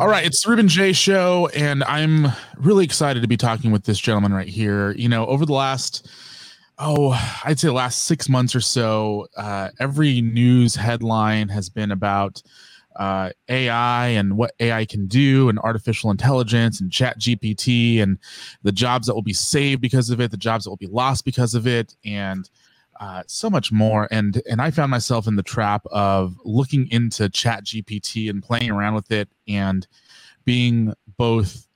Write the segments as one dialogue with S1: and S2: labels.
S1: All right, it's the Ruben Jay show, and I'm really excited to be talking with this gentleman right here. You know, over the last, oh, I'd say the last six months or so, uh, every news headline has been about uh, AI and what AI can do, and artificial intelligence, and Chat GPT, and the jobs that will be saved because of it, the jobs that will be lost because of it, and uh, so much more. And and I found myself in the trap of looking into Chat GPT and playing around with it and being both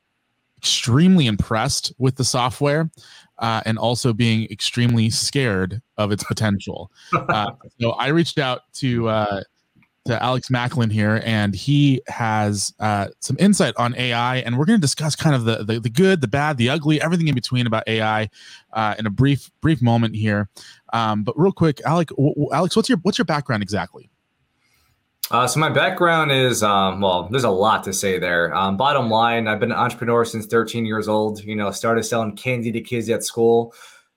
S1: extremely impressed with the software uh, and also being extremely scared of its potential. Uh, so I reached out to uh, to Alex Macklin here, and he has uh, some insight on AI, and we're going to discuss kind of the, the, the good, the bad, the ugly, everything in between about AI uh, in a brief brief moment here. Um, but real quick, Alex, w- Alex, what's your what's your background exactly?
S2: Uh, so my background is um, well, there's a lot to say there. Um, bottom line, I've been an entrepreneur since 13 years old. You know, started selling candy to kids at school.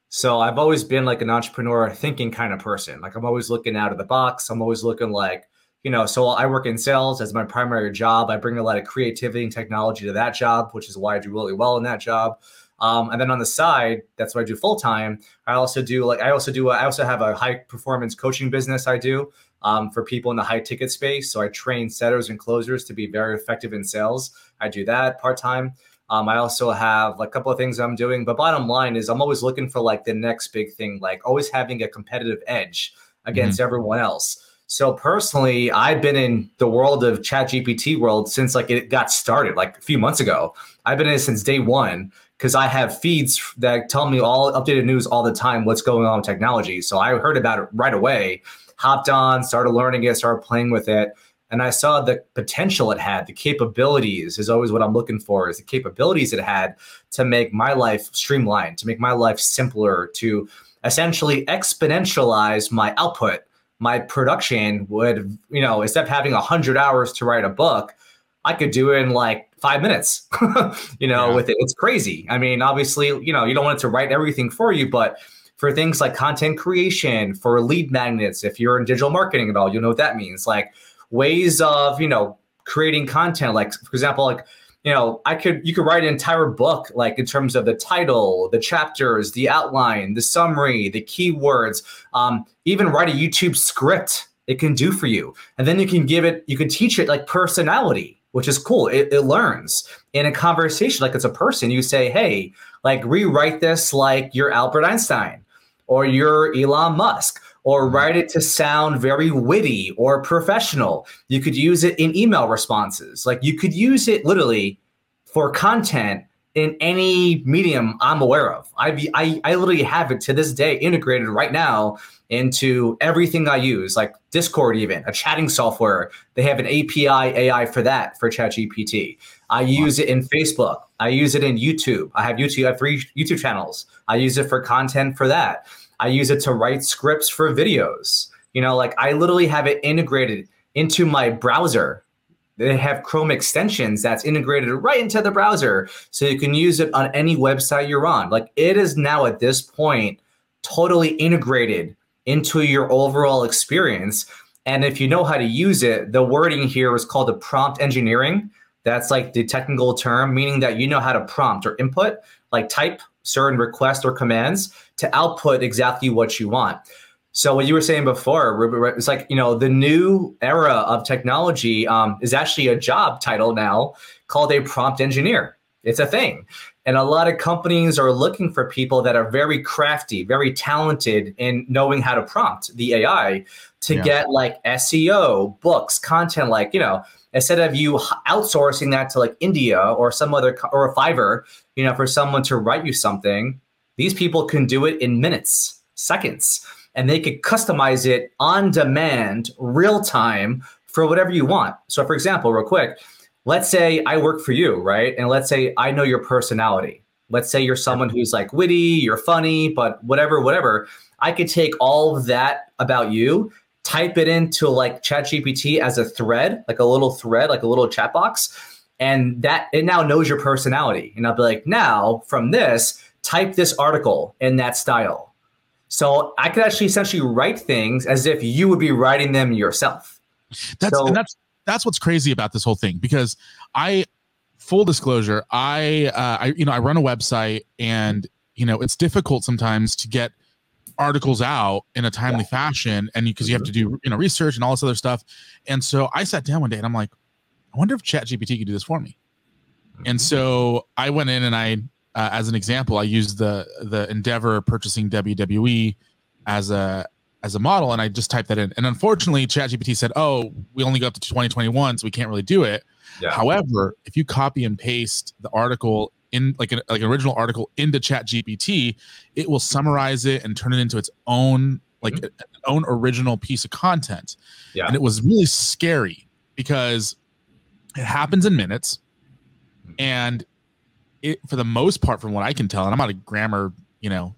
S2: So I've always been like an entrepreneur thinking kind of person. Like I'm always looking out of the box. I'm always looking like you know, so I work in sales as my primary job. I bring a lot of creativity and technology to that job, which is why I do really well in that job. Um, and then on the side, that's what I do full time. I also do like I also do I also have a high performance coaching business I do um, for people in the high ticket space. So I train setters and closers to be very effective in sales. I do that part time. Um, I also have like a couple of things I'm doing, but bottom line is I'm always looking for like the next big thing, like always having a competitive edge against mm-hmm. everyone else. So personally, I've been in the world of Chat GPT world since like it got started, like a few months ago. I've been in it since day one because I have feeds that tell me all updated news all the time, what's going on with technology. So I heard about it right away, hopped on, started learning it, started playing with it. And I saw the potential it had, the capabilities is always what I'm looking for, is the capabilities it had to make my life streamlined, to make my life simpler, to essentially exponentialize my output my production would, you know, instead of having 100 hours to write a book, I could do it in like five minutes, you know, yeah. with it. It's crazy. I mean, obviously, you know, you don't want it to write everything for you, but for things like content creation, for lead magnets, if you're in digital marketing at all, you know what that means. Like ways of, you know, creating content, like, for example, like, you know, I could you could write an entire book like in terms of the title, the chapters, the outline, the summary, the keywords, um, even write a YouTube script. It can do for you, and then you can give it, you can teach it like personality, which is cool. It, it learns in a conversation like it's a person. You say, hey, like rewrite this like you're Albert Einstein or you're Elon Musk or write it to sound very witty or professional. You could use it in email responses. Like you could use it literally for content in any medium I'm aware of. I, I, I literally have it to this day integrated right now into everything I use, like Discord, even a chatting software. They have an API AI for that for ChatGPT. I use it in Facebook. I use it in YouTube. I have YouTube. I have three YouTube channels. I use it for content for that. I use it to write scripts for videos. You know, like I literally have it integrated into my browser. They have Chrome extensions that's integrated right into the browser. So you can use it on any website you're on. Like it is now at this point totally integrated into your overall experience. And if you know how to use it, the wording here is called a prompt engineering. That's like the technical term, meaning that you know how to prompt or input, like type certain requests or commands to output exactly what you want. So what you were saying before, it's like you know the new era of technology um, is actually a job title now called a prompt engineer. It's a thing, and a lot of companies are looking for people that are very crafty, very talented in knowing how to prompt the AI to yeah. get like SEO, books, content. Like you know, instead of you outsourcing that to like India or some other or a Fiverr, you know, for someone to write you something, these people can do it in minutes, seconds, and they could customize it on demand, real time for whatever you want. So, for example, real quick, let's say I work for you, right? And let's say I know your personality. Let's say you're someone who's like witty, you're funny, but whatever, whatever. I could take all of that about you type it into like ChatGPT as a thread, like a little thread, like a little chat box, and that it now knows your personality. And I'll be like, now from this, type this article in that style. So I could actually essentially write things as if you would be writing them yourself.
S1: That's
S2: so,
S1: and that's that's what's crazy about this whole thing because I full disclosure, I uh, I you know I run a website and you know it's difficult sometimes to get articles out in a timely yeah. fashion and because you, you have to do you know research and all this other stuff and so i sat down one day and i'm like i wonder if chat gpt could do this for me and mm-hmm. so i went in and i uh, as an example i used the the endeavor purchasing wwe as a as a model and i just typed that in and unfortunately chat gpt said oh we only go up to 2021 so we can't really do it yeah. however if you copy and paste the article in like an like an original article into chat gpt it will summarize it and turn it into its own like mm-hmm. own original piece of content yeah and it was really scary because it happens in minutes mm-hmm. and it for the most part from what i can tell and i'm not a grammar you know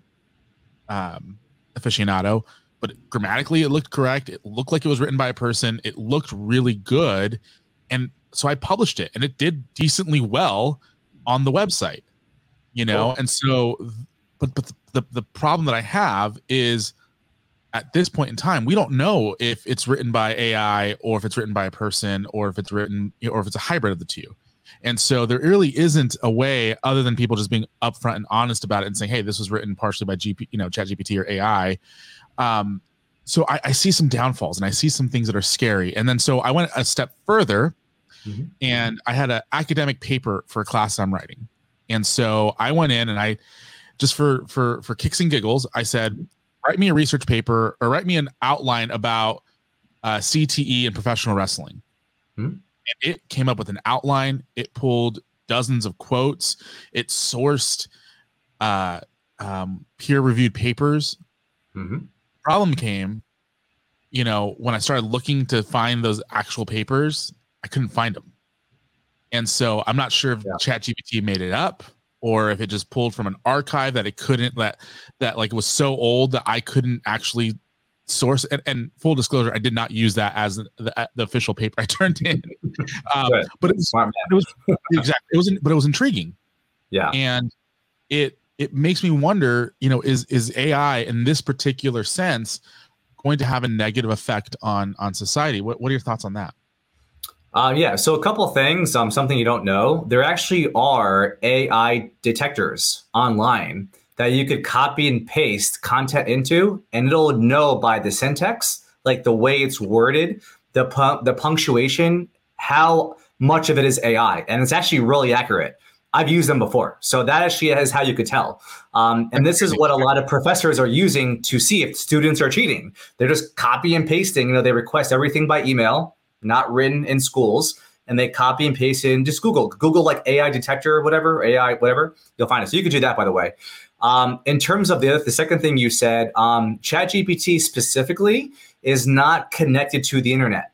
S1: um aficionado but grammatically it looked correct. It looked like it was written by a person. It looked really good. And so i published it and it did decently well on the website you know? Cool. and so but but the, the problem that i have is at this point in time we don't know if it's written by ai or if it's written by a person or if it's written or if it's a hybrid of the two. And so there really isn't a way other than people just being upfront and honest about it and saying hey this was written partially by gp you know chat gpt or ai um, so I, I see some downfalls and i see some things that are scary and then so i went a step further mm-hmm. and I had an academic paper for a class I'm writing. And so I went in and I just for for for kicks and giggles, I said, write me a research paper or write me an outline about uh, CTE and professional wrestling. Mm-hmm. And it came up with an outline. It pulled dozens of quotes. It sourced uh, um, peer-reviewed papers. Mm-hmm. Problem came, you know, when I started looking to find those actual papers, I couldn't find them. And so I'm not sure if yeah. ChatGPT made it up or if it just pulled from an archive that it couldn't that that like was so old that I couldn't actually source and, and full disclosure I did not use that as the, the official paper I turned in. Um, but it was, it was exactly it was but it was intriguing.
S2: Yeah.
S1: And it it makes me wonder you know is is AI in this particular sense going to have a negative effect on on society what, what are your thoughts on that
S2: uh, yeah, so a couple things, um, something you don't know. There actually are AI detectors online that you could copy and paste content into, and it'll know by the syntax, like the way it's worded, the pu- the punctuation, how much of it is AI, and it's actually really accurate. I've used them before, so that actually is how you could tell. Um, and this is what a lot of professors are using to see if students are cheating. They're just copy and pasting. You know, they request everything by email not written in schools, and they copy and paste in just Google, Google like AI detector or whatever, AI, whatever, you'll find it. So you could do that, by the way. Um, in terms of the the second thing you said, um, ChatGPT specifically is not connected to the internet.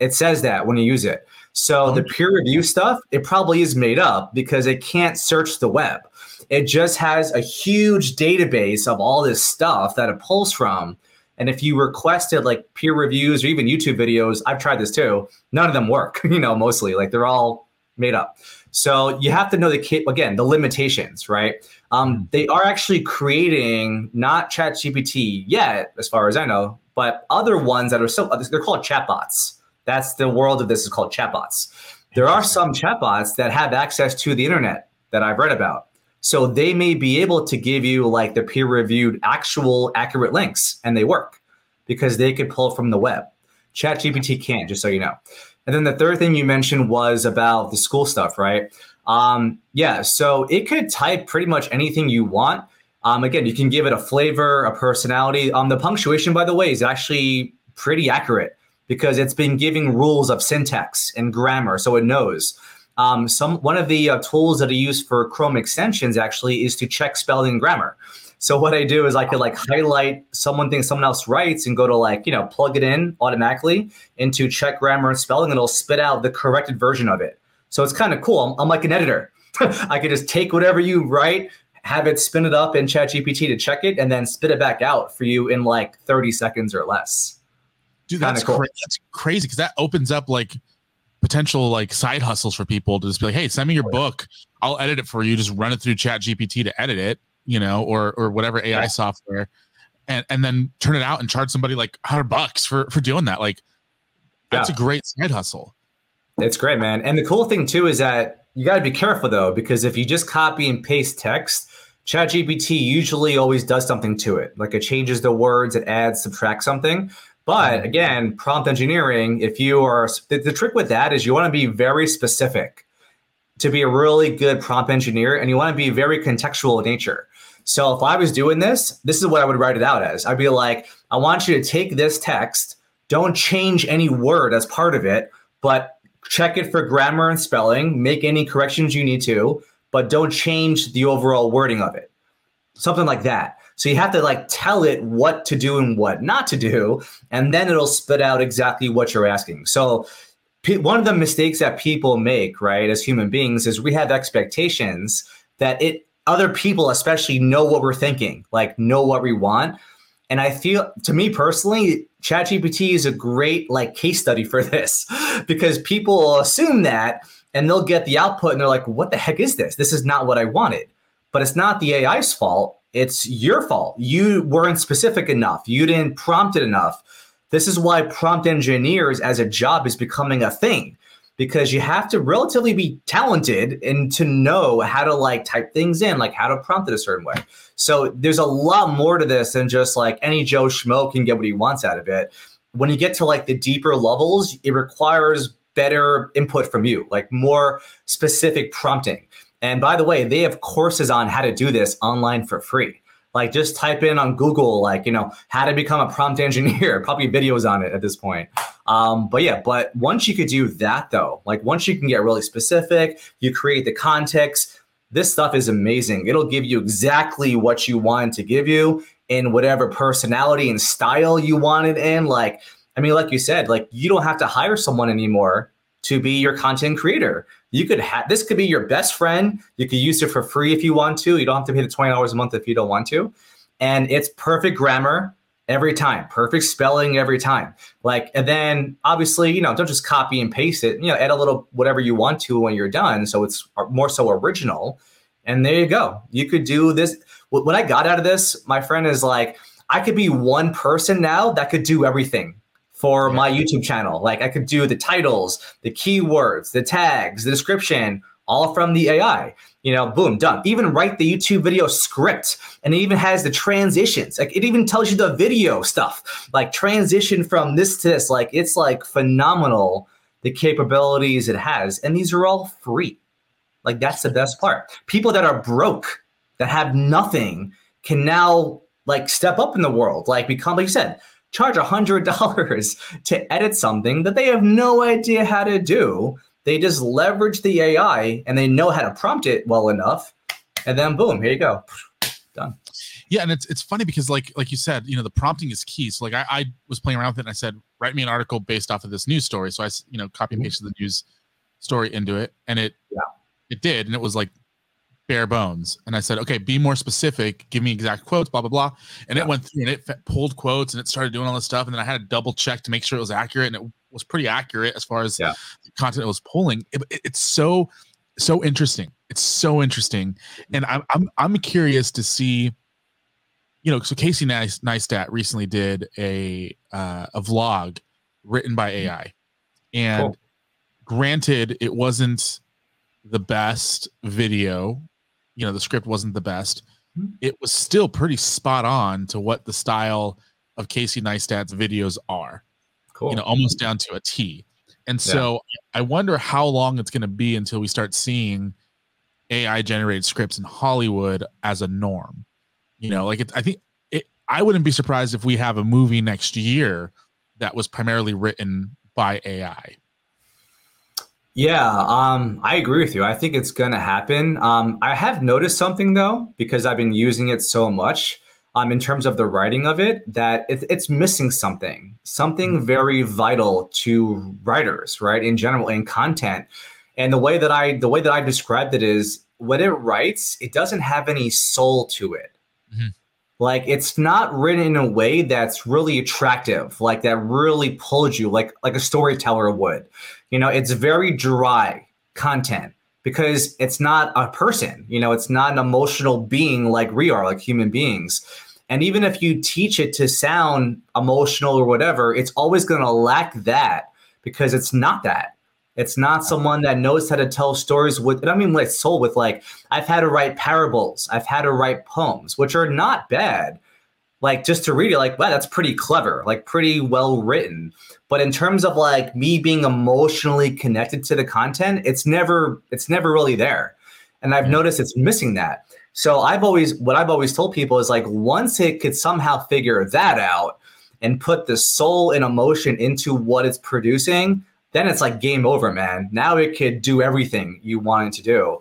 S2: It says that when you use it. So oh. the peer review stuff, it probably is made up because it can't search the web. It just has a huge database of all this stuff that it pulls from and if you requested like peer reviews or even YouTube videos, I've tried this too. None of them work, you know, mostly like they're all made up. So you have to know the again the limitations, right? Um, mm-hmm. they are actually creating not ChatGPT yet, as far as I know, but other ones that are still they're called chatbots. That's the world of this is called chatbots. There are some chatbots that have access to the internet that I've read about. So they may be able to give you like the peer reviewed actual accurate links and they work because they could pull from the web. ChatGPT can't, just so you know. And then the third thing you mentioned was about the school stuff, right? Um, yeah, so it could type pretty much anything you want. Um, again, you can give it a flavor, a personality. Um, the punctuation, by the way, is actually pretty accurate because it's been giving rules of syntax and grammar, so it knows. Um, some one of the uh, tools that I use for Chrome extensions actually is to check spelling and grammar. So what I do is I could like highlight someone thing someone else writes and go to like you know plug it in automatically into check grammar and spelling, and it'll spit out the corrected version of it. So it's kind of cool. I'm, I'm like an editor. I could just take whatever you write, have it spin it up in ChatGPT to check it, and then spit it back out for you in like 30 seconds or less.
S1: Dude, that's, cool. cra- that's crazy because that opens up like potential like side hustles for people to just be like, hey, send me your oh, book. I'll edit it for you. Just run it through Chat GPT to edit it, you know, or or whatever AI yeah. software, and and then turn it out and charge somebody like hundred bucks for for doing that. Like, that's yeah. a great side hustle.
S2: It's great, man. And the cool thing too is that you got to be careful though, because if you just copy and paste text, ChatGPT usually always does something to it. Like it changes the words, it adds, subtracts something. But mm-hmm. again, prompt engineering, if you are the, the trick with that is you want to be very specific to be a really good prompt engineer and you want to be very contextual in nature. So if I was doing this, this is what I would write it out as. I'd be like, I want you to take this text, don't change any word as part of it, but check it for grammar and spelling, make any corrections you need to, but don't change the overall wording of it. Something like that. So you have to like tell it what to do and what not to do, and then it'll spit out exactly what you're asking. So one of the mistakes that people make, right, as human beings is we have expectations that it other people especially know what we're thinking, like know what we want. And I feel to me personally, ChatGPT is a great like case study for this because people assume that and they'll get the output and they're like, what the heck is this? This is not what I wanted. But it's not the AI's fault. It's your fault. You weren't specific enough. You didn't prompt it enough. This is why prompt engineers as a job is becoming a thing because you have to relatively be talented and to know how to like type things in, like how to prompt it a certain way. So there's a lot more to this than just like any Joe Schmo can get what he wants out of it. When you get to like the deeper levels, it requires better input from you, like more specific prompting. And by the way, they have courses on how to do this online for free. Like just type in on Google, like, you know, how to become a prompt engineer, probably videos on it at this point. Um, but yeah, but once you could do that though, like once you can get really specific, you create the context, this stuff is amazing. It'll give you exactly what you want to give you in whatever personality and style you want it in. Like, I mean, like you said, like you don't have to hire someone anymore to be your content creator. You could have this could be your best friend. You could use it for free if you want to. You don't have to pay the twenty dollars a month if you don't want to. And it's perfect grammar every time, perfect spelling every time. Like, and then obviously, you know, don't just copy and paste it. You know, add a little whatever you want to when you're done, so it's more so original. And there you go. You could do this. What I got out of this, my friend is like, I could be one person now that could do everything for my YouTube channel. Like I could do the titles, the keywords, the tags, the description, all from the AI. You know, boom, done. Even write the YouTube video script, and it even has the transitions. Like it even tells you the video stuff, like transition from this to this. Like it's like phenomenal the capabilities it has, and these are all free. Like that's the best part. People that are broke, that have nothing, can now like step up in the world, like become, like you said, charge a hundred dollars to edit something that they have no idea how to do. They just leverage the AI and they know how to prompt it well enough, and then boom, here you go, done.
S1: Yeah, and it's it's funny because like like you said, you know, the prompting is key. So like I, I was playing around with it and I said, write me an article based off of this news story. So I you know copy and pasted the news story into it, and it yeah. it did, and it was like bare bones. And I said, okay, be more specific. Give me exact quotes, blah, blah, blah. And yeah. it went through and it pulled quotes and it started doing all this stuff. And then I had to double check to make sure it was accurate. And it was pretty accurate as far as yeah. the content it was pulling. It, it, it's so, so interesting. It's so interesting. And I'm, I'm, I'm curious to see, you know, so Casey Neistat recently did a, uh, a vlog written by mm-hmm. AI. And cool. granted, it wasn't the best video you know the script wasn't the best mm-hmm. it was still pretty spot on to what the style of casey neistat's videos are cool. you know almost down to a t and so yeah. i wonder how long it's going to be until we start seeing ai generated scripts in hollywood as a norm you know like it, i think it, i wouldn't be surprised if we have a movie next year that was primarily written by ai
S2: yeah, um, I agree with you. I think it's going to happen. Um, I have noticed something though, because I've been using it so much um, in terms of the writing of it, that it, it's missing something, something mm-hmm. very vital to writers, right? In general, in content. And the way that I, the way that I described it is when it writes, it doesn't have any soul to it. Mm-hmm. Like it's not written in a way that's really attractive, like that really pulls you, like like a storyteller would. You know, it's very dry content because it's not a person, you know, it's not an emotional being like we are, like human beings. And even if you teach it to sound emotional or whatever, it's always going to lack that because it's not that. It's not someone that knows how to tell stories with, I mean, like soul with like, I've had to write parables, I've had to write poems, which are not bad. Like just to read it, like, wow, that's pretty clever, like pretty well written. But in terms of like me being emotionally connected to the content, it's never, it's never really there. And I've mm. noticed it's missing that. So I've always, what I've always told people is like, once it could somehow figure that out and put the soul and emotion into what it's producing, then it's like game over, man. Now it could do everything you want it to do.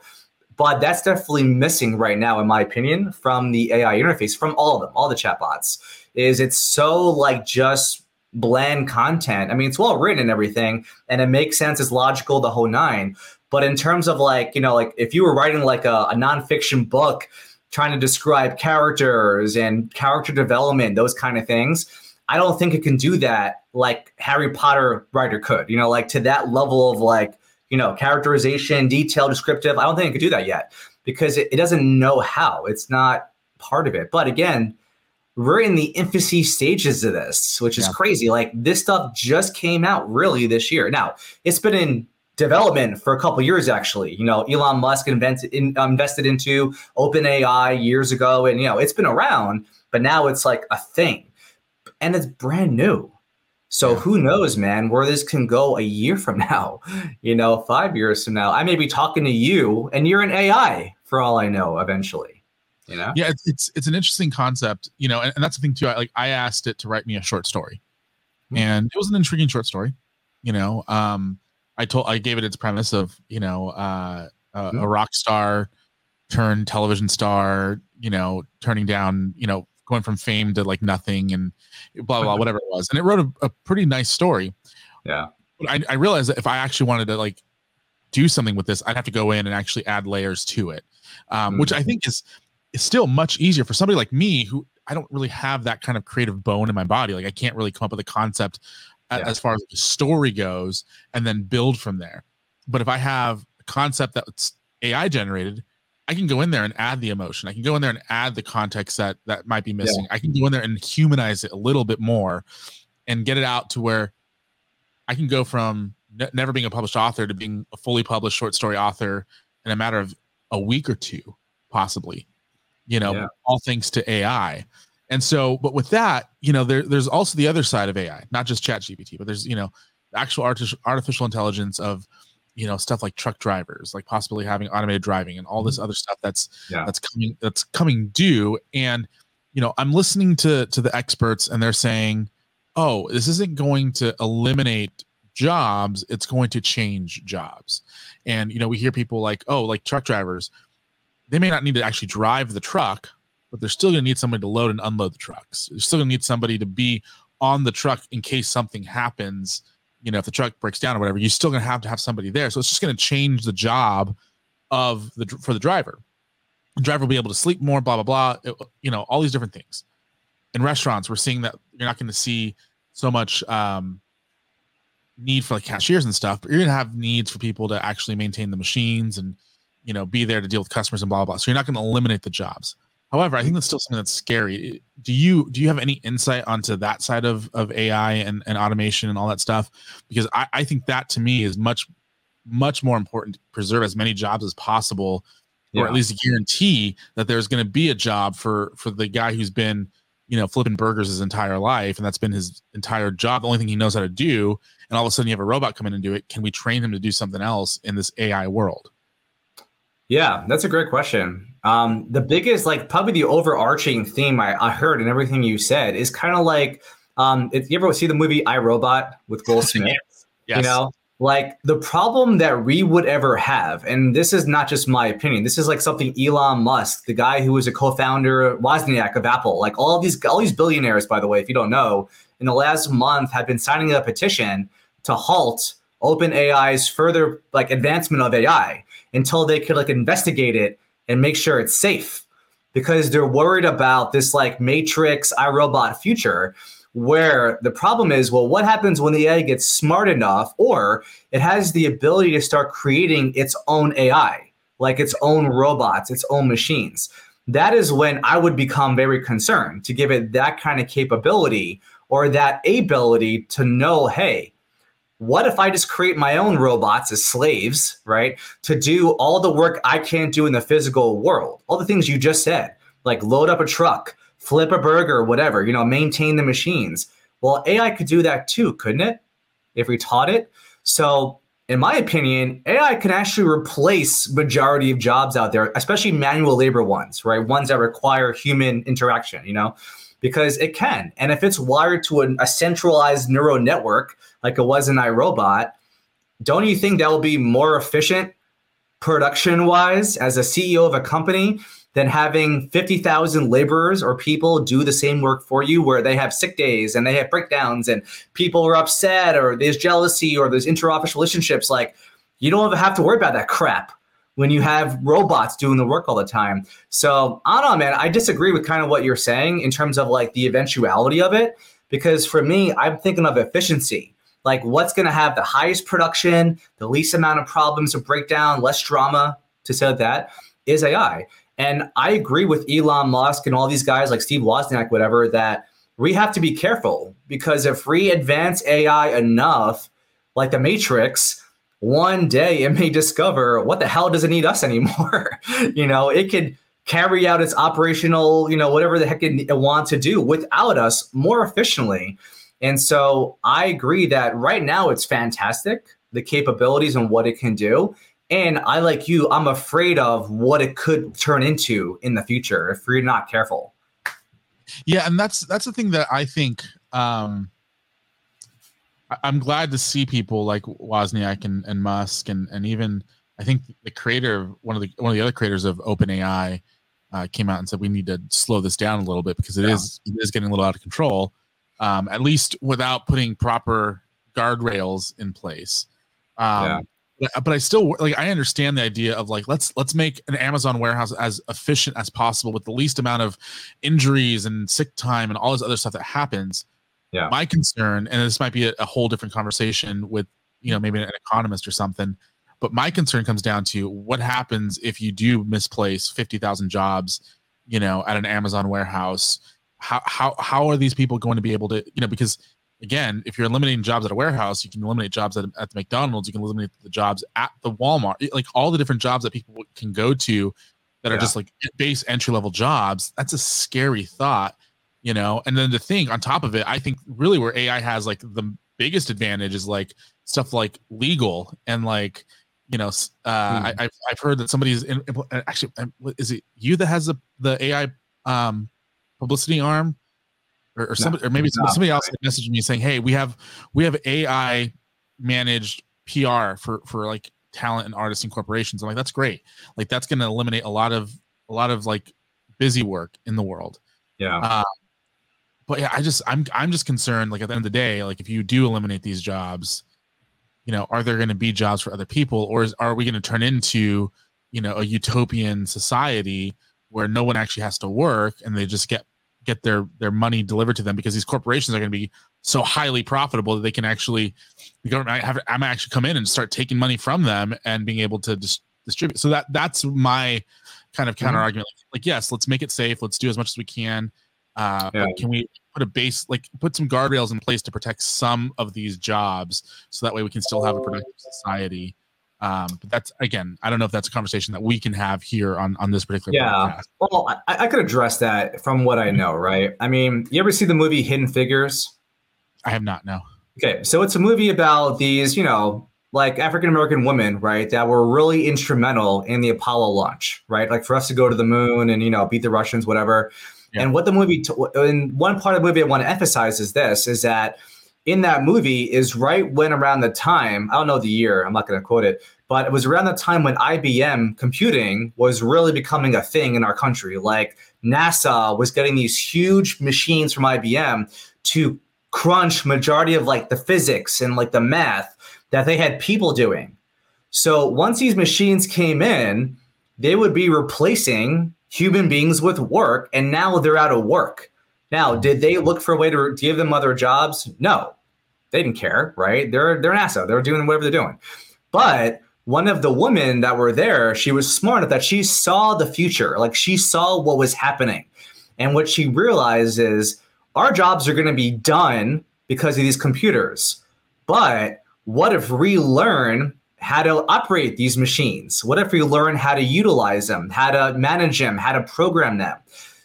S2: But that's definitely missing right now, in my opinion, from the AI interface, from all of them, all the chatbots. Is it's so like just bland content. I mean, it's well written and everything, and it makes sense, it's logical, the whole nine. But in terms of like, you know, like if you were writing like a, a nonfiction book trying to describe characters and character development, those kind of things, I don't think it can do that like Harry Potter writer could, you know, like to that level of like, you know, characterization, detail, descriptive. I don't think it could do that yet because it, it doesn't know how. It's not part of it. But again, we're in the infancy stages of this, which is yeah. crazy. Like this stuff just came out really this year. Now, it's been in development for a couple years actually. You know, Elon Musk invented in, invested into OpenAI years ago and you know, it's been around, but now it's like a thing and it's brand new. So who knows, man, where this can go a year from now, you know, five years from now. I may be talking to you and you're an AI for all I know eventually. You know?
S1: Yeah, it's it's, it's an interesting concept, you know, and, and, that's the thing too. I like I asked it to write me a short story. Mm-hmm. And it was an intriguing short story, you know. Um I told I gave it its premise of, you know, uh, uh mm-hmm. a rock star turned television star, you know, turning down, you know, going from fame to like nothing and blah blah whatever it was and it wrote a, a pretty nice story
S2: yeah
S1: but I, I realized that if i actually wanted to like do something with this i'd have to go in and actually add layers to it um, mm which i think is is still much easier for somebody like me who i don't really have that kind of creative bone in my body like i can't really come up with a concept yeah. as far as the story goes and then build from there but if i have a concept that's ai generated I can go in there and add the emotion. I can go in there and add the context that that might be missing. Yeah. I can go in there and humanize it a little bit more and get it out to where I can go from ne- never being a published author to being a fully published short story author in a matter of a week or two, possibly. You know, yeah. all thanks to AI. And so, but with that, you know, there, there's also the other side of AI, not just Chat GPT, but there's, you know, actual artificial intelligence of you know stuff like truck drivers like possibly having automated driving and all this mm-hmm. other stuff that's yeah. that's coming that's coming due and you know i'm listening to to the experts and they're saying oh this isn't going to eliminate jobs it's going to change jobs and you know we hear people like oh like truck drivers they may not need to actually drive the truck but they're still going to need somebody to load and unload the trucks they're still going to need somebody to be on the truck in case something happens you know, if the truck breaks down or whatever, you're still going to have to have somebody there. So it's just going to change the job of the for the driver. The driver will be able to sleep more, blah blah blah. It, you know, all these different things. In restaurants, we're seeing that you're not going to see so much um, need for like cashiers and stuff, but you're going to have needs for people to actually maintain the machines and you know be there to deal with customers and blah blah. blah. So you're not going to eliminate the jobs. However, I think that's still something that's scary. Do you do you have any insight onto that side of, of AI and, and automation and all that stuff? Because I, I think that to me is much much more important to preserve as many jobs as possible, yeah. or at least guarantee that there's going to be a job for for the guy who's been you know flipping burgers his entire life and that's been his entire job, the only thing he knows how to do. And all of a sudden you have a robot come in and do it. Can we train him to do something else in this AI world?
S2: Yeah, that's a great question. Um, the biggest, like, probably the overarching theme I, I heard in everything you said is kind of like, um, if you ever see the movie I Robot with Will Smith, yes. you know, like the problem that we would ever have, and this is not just my opinion, this is like something Elon Musk, the guy who was a co-founder Wozniak of Apple, like all these all these billionaires, by the way, if you don't know, in the last month have been signing a petition to halt OpenAI's further like advancement of AI until they could like investigate it and make sure it's safe. Because they're worried about this like matrix iRobot future where the problem is well what happens when the AI gets smart enough or it has the ability to start creating its own AI like its own robots its own machines? That is when I would become very concerned to give it that kind of capability or that ability to know hey what if I just create my own robots as slaves, right? To do all the work I can't do in the physical world, all the things you just said, like load up a truck, flip a burger, whatever, you know, maintain the machines. Well, AI could do that too, couldn't it? If we taught it. So, in my opinion, AI can actually replace majority of jobs out there, especially manual labor ones, right? Ones that require human interaction, you know, because it can. And if it's wired to a, a centralized neural network like it was in iRobot, don't you think that will be more efficient production wise as a CEO of a company than having 50,000 laborers or people do the same work for you where they have sick days and they have breakdowns and people are upset or there's jealousy or there's interoffice relationships like you don't have to worry about that crap when you have robots doing the work all the time. So I don't know, man. I disagree with kind of what you're saying in terms of like the eventuality of it. Because for me, I'm thinking of efficiency like what's going to have the highest production, the least amount of problems or breakdown, less drama, to say that, is AI. And I agree with Elon Musk and all these guys like Steve Wozniak, whatever, that we have to be careful because if we advance AI enough, like the Matrix, one day it may discover what the hell does it need us anymore. you know, it could carry out its operational, you know, whatever the heck it wants to do without us more efficiently. And so I agree that right now it's fantastic, the capabilities and what it can do. And I, like you, I'm afraid of what it could turn into in the future if we're not careful.
S1: Yeah, and that's that's the thing that I think um I'm glad to see people like Wozniak and, and Musk and and even I think the creator one of the one of the other creators of OpenAI uh, came out and said we need to slow this down a little bit because it yeah. is it is getting a little out of control um, at least without putting proper guardrails in place. Um, yeah. but, but I still like I understand the idea of like let's let's make an Amazon warehouse as efficient as possible with the least amount of injuries and sick time and all this other stuff that happens. Yeah. My concern, and this might be a, a whole different conversation with you know maybe an economist or something, but my concern comes down to what happens if you do misplace fifty thousand jobs, you know, at an Amazon warehouse? How how how are these people going to be able to you know because again if you're eliminating jobs at a warehouse you can eliminate jobs at, at the mcdonald's you can eliminate the jobs at the walmart like all the different jobs that people can go to that are just like base entry level jobs that's a scary thought you know and then the thing on top of it i think really where ai has like the biggest advantage is like stuff like legal and like you know uh hmm. I, have I've heard that somebody's in, actually is it you that has the the ai um publicity arm or, or somebody, no, or maybe somebody else messaged me saying, "Hey, we have we have AI managed PR for for like talent and artists and corporations." I'm like, "That's great. Like that's going to eliminate a lot of a lot of like busy work in the world."
S2: Yeah. Uh,
S1: but yeah, I just I'm I'm just concerned. Like at the end of the day, like if you do eliminate these jobs, you know, are there going to be jobs for other people, or is, are we going to turn into you know a utopian society where no one actually has to work and they just get get their their money delivered to them because these corporations are going to be so highly profitable that they can actually the government have I'm actually come in and start taking money from them and being able to dis- distribute. So that that's my kind of counter argument. Mm-hmm. Like, like, yes, let's make it safe. Let's do as much as we can. Uh, yeah. can we put a base like put some guardrails in place to protect some of these jobs so that way we can still have a productive society um, but that's again, I don't know if that's a conversation that we can have here on on this particular.
S2: Yeah, podcast. well, I, I could address that from what I know, right? I mean, you ever see the movie Hidden Figures?
S1: I have not. No.
S2: Okay, so it's a movie about these, you know, like African American women, right, that were really instrumental in the Apollo launch, right? Like for us to go to the moon and you know beat the Russians, whatever. Yeah. And what the movie, t- in one part of the movie, I want to emphasize is this: is that in that movie is right when around the time, I don't know the year, I'm not going to quote it, but it was around the time when IBM computing was really becoming a thing in our country. Like NASA was getting these huge machines from IBM to crunch majority of like the physics and like the math that they had people doing. So once these machines came in, they would be replacing human beings with work and now they're out of work. Now, hmm. did they look for a way to give them other jobs? No, they didn't care, right? They're they're NASA. They're doing whatever they're doing. But one of the women that were there, she was smart enough that she saw the future. Like she saw what was happening. And what she realized is our jobs are going to be done because of these computers. But what if we learn how to operate these machines? What if we learn how to utilize them, how to manage them, how to program them?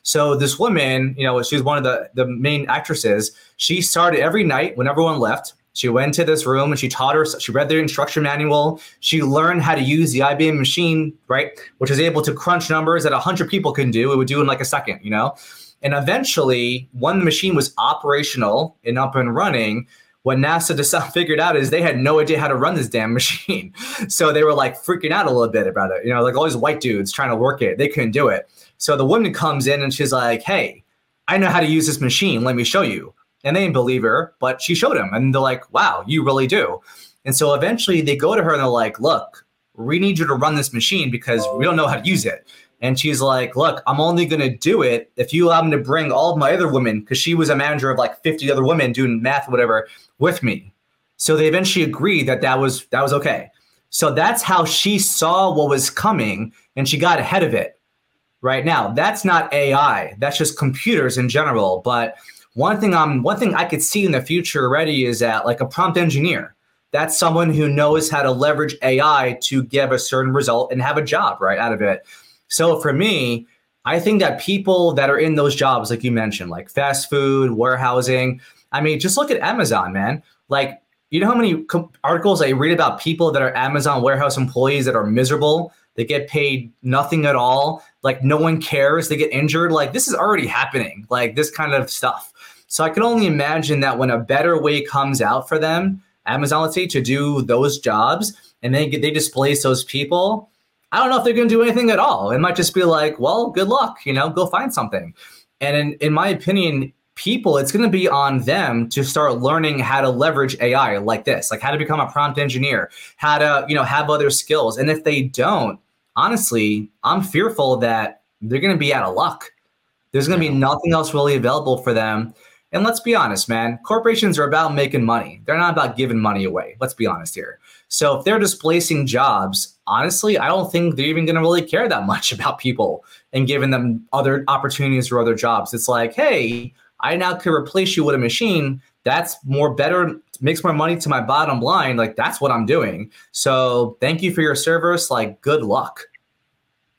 S2: So this woman, you know, she's one of the the main actresses. She started every night when everyone left. She went to this room and she taught her. She read the instruction manual. She learned how to use the IBM machine, right, which is able to crunch numbers that hundred people can do. It would do in like a second, you know. And eventually, when the machine was operational and up and running, what NASA decided, figured out is they had no idea how to run this damn machine. So they were like freaking out a little bit about it. You know, like all these white dudes trying to work it, they couldn't do it. So the woman comes in and she's like, "Hey, I know how to use this machine. Let me show you." And they didn't believe her, but she showed them, and they're like, "Wow, you really do." And so eventually they go to her and they're like, "Look, we need you to run this machine because we don't know how to use it." And she's like, Look, I'm only going to do it if you allow me to bring all of my other women, because she was a manager of like 50 other women doing math, whatever, with me. So they eventually agreed that that was that was okay. So that's how she saw what was coming and she got ahead of it right now. That's not AI. That's just computers in general. But one thing I'm one thing I could see in the future already is that like a prompt engineer. That's someone who knows how to leverage AI to give a certain result and have a job right out of it. So for me, I think that people that are in those jobs, like you mentioned, like fast food, warehousing, I mean, just look at Amazon, man. Like, you know how many co- articles I read about people that are Amazon warehouse employees that are miserable they get paid nothing at all. Like no one cares. They get injured. Like this is already happening. Like this kind of stuff. So I can only imagine that when a better way comes out for them, Amazon, let's say, to do those jobs, and they they displace those people. I don't know if they're going to do anything at all. It might just be like, well, good luck. You know, go find something. And in, in my opinion, people, it's going to be on them to start learning how to leverage AI like this, like how to become a prompt engineer, how to, you know, have other skills. And if they don't, honestly, I'm fearful that they're going to be out of luck. There's going to be nothing else really available for them. And let's be honest, man, corporations are about making money. They're not about giving money away. Let's be honest here. So if they're displacing jobs, honestly, I don't think they're even going to really care that much about people and giving them other opportunities or other jobs. It's like, hey, I now could replace you with a machine that's more better makes more money to my bottom line. Like that's what i'm doing. So thank you for your service. Like good luck.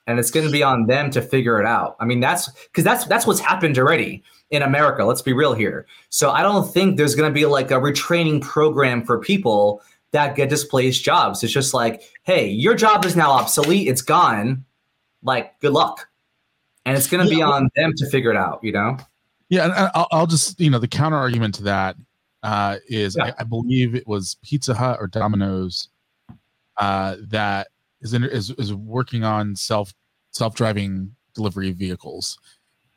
S2: And it's going to be on them to figure it out. I mean that's because that's that's what's happened already in america let's be real here. So i don't think there's going to be like a retraining program for people that get displaced jobs. It's just like hey your job is now obsolete. It's gone. Like good luck. And it's going to be on them to figure it out you know?
S1: Yeah, and I'll, I'll just you know the counter argument to that uh, is yeah. I, I, believe it was Pizza Hut or Domino's uh, that is, in, is is working on self self driving delivery vehicles,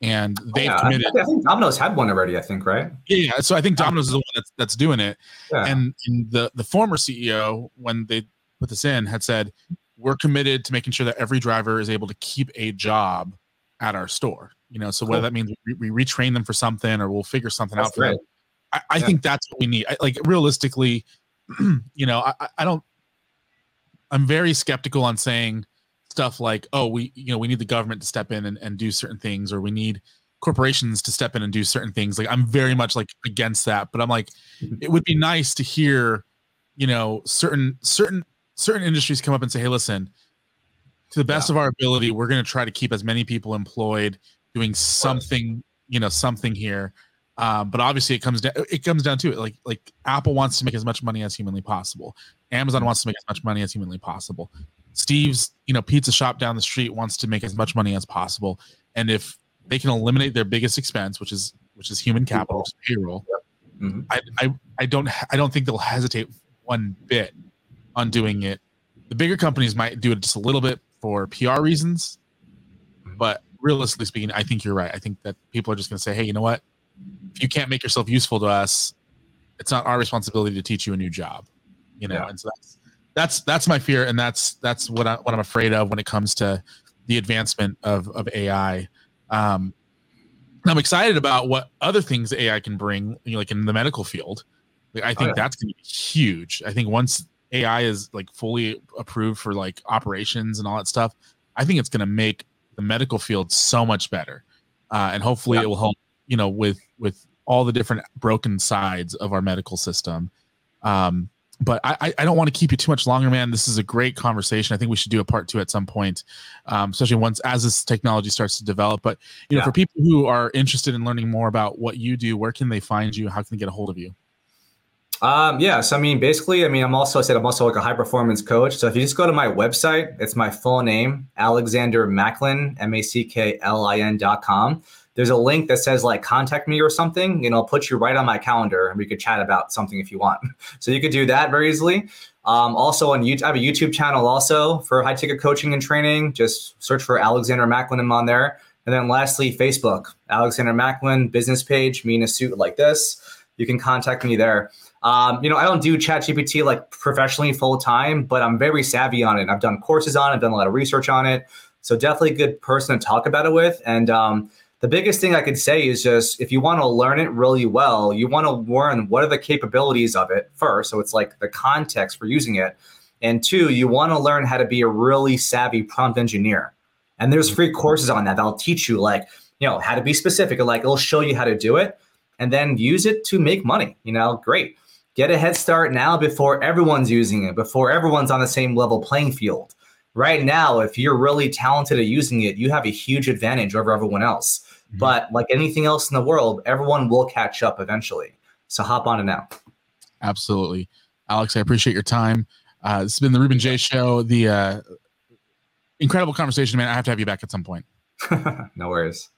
S1: and they've
S2: yeah.
S1: committed.
S2: I think, I think, Domino's had one already. I think right.
S1: Yeah, so I think Domino's is the one that's that's doing it, yeah. and, and the the former CEO when they put this in had said we're committed to making sure that every driver is able to keep a job at our store you know so cool. whether that means we, we, retrain them for something or we'll figure something that's out for them i, I yeah. think that's what we need I, like realistically you know I, I don't i'm very skeptical on saying stuff like oh we you know we need the government to step in and, and do certain things or we need corporations to step in and do certain things like i'm very much like against that but i'm like mm-hmm. it would be nice to hear you know certain certain certain industries come up and say hey listen to the best yeah. of our ability we're going to try to keep as many people employed doing something, you know, something here. Um, but obviously, it comes down it comes down to it. Like like Apple wants to make as much money as humanly possible. Amazon wants to make as much money as humanly possible. Steve's you know pizza shop down the street wants to make as much money as possible. And if they can eliminate their biggest expense, which is which is human capital, payroll, mm-hmm. I, I I don't I don't think they'll hesitate one bit on doing it. The bigger companies might do it just a little bit for PR reasons, but realistically speaking, I think you're right. I think that people are just going to say, hey, you know what? If you can't make yourself useful to us, it's not our responsibility to teach you a new job. You know, yeah. and so that's that's that's my fear, and that's that's what I what I'm afraid of when it comes to the advancement of of AI. Um, I'm excited about what other things AI can bring, you know, like in the medical field. Like, I think oh, yeah. that's going to be huge. I think once AI is like fully approved for like operations and all that stuff, I think it's going to make the medical field so much better, uh, and hopefully yeah. it will help. You know, with with all the different broken sides of our medical system. Um, but I, I don't want to keep you too much longer, man. This is a great conversation. I think we should do a part two at some point, um, especially once as this technology starts to develop. But you know, yeah. for people who are interested in learning more about what you do, where can they find you? How can they get a hold of you?
S2: Um, yeah, so I mean, basically, I mean, I'm also I said I'm also like a high performance coach. So if you just go to my website, it's my full name, Alexander Macklin, M A C K L I N dot com there's a link that says like contact me or something, and I'll put you right on my calendar and we could chat about something if you want. So you could do that very easily. Um, also on YouTube, I have a YouTube channel also for high ticket coaching and training. Just search for Alexander Macklin. On there. And then lastly, Facebook, Alexander Macklin business page, me in a suit like this. You can contact me there. Um, you know, I don't do ChatGPT like professionally full time, but I'm very savvy on it. I've done courses on it, I've done a lot of research on it. So definitely a good person to talk about it with. And um, the biggest thing I could say is just if you want to learn it really well, you want to learn what are the capabilities of it first. So it's like the context for using it. And two, you want to learn how to be a really savvy prompt engineer. And there's free courses on that that'll teach you like, you know, how to be specific. Like it'll show you how to do it and then use it to make money. You know, great. Get a head start now before everyone's using it, before everyone's on the same level playing field. Right now, if you're really talented at using it, you have a huge advantage over everyone else. Mm-hmm. But like anything else in the world, everyone will catch up eventually. So hop on it now.
S1: Absolutely. Alex, I appreciate your time. Uh, it's been the Ruben Jay show. The uh, incredible conversation, man. I have to have you back at some point.
S2: no worries.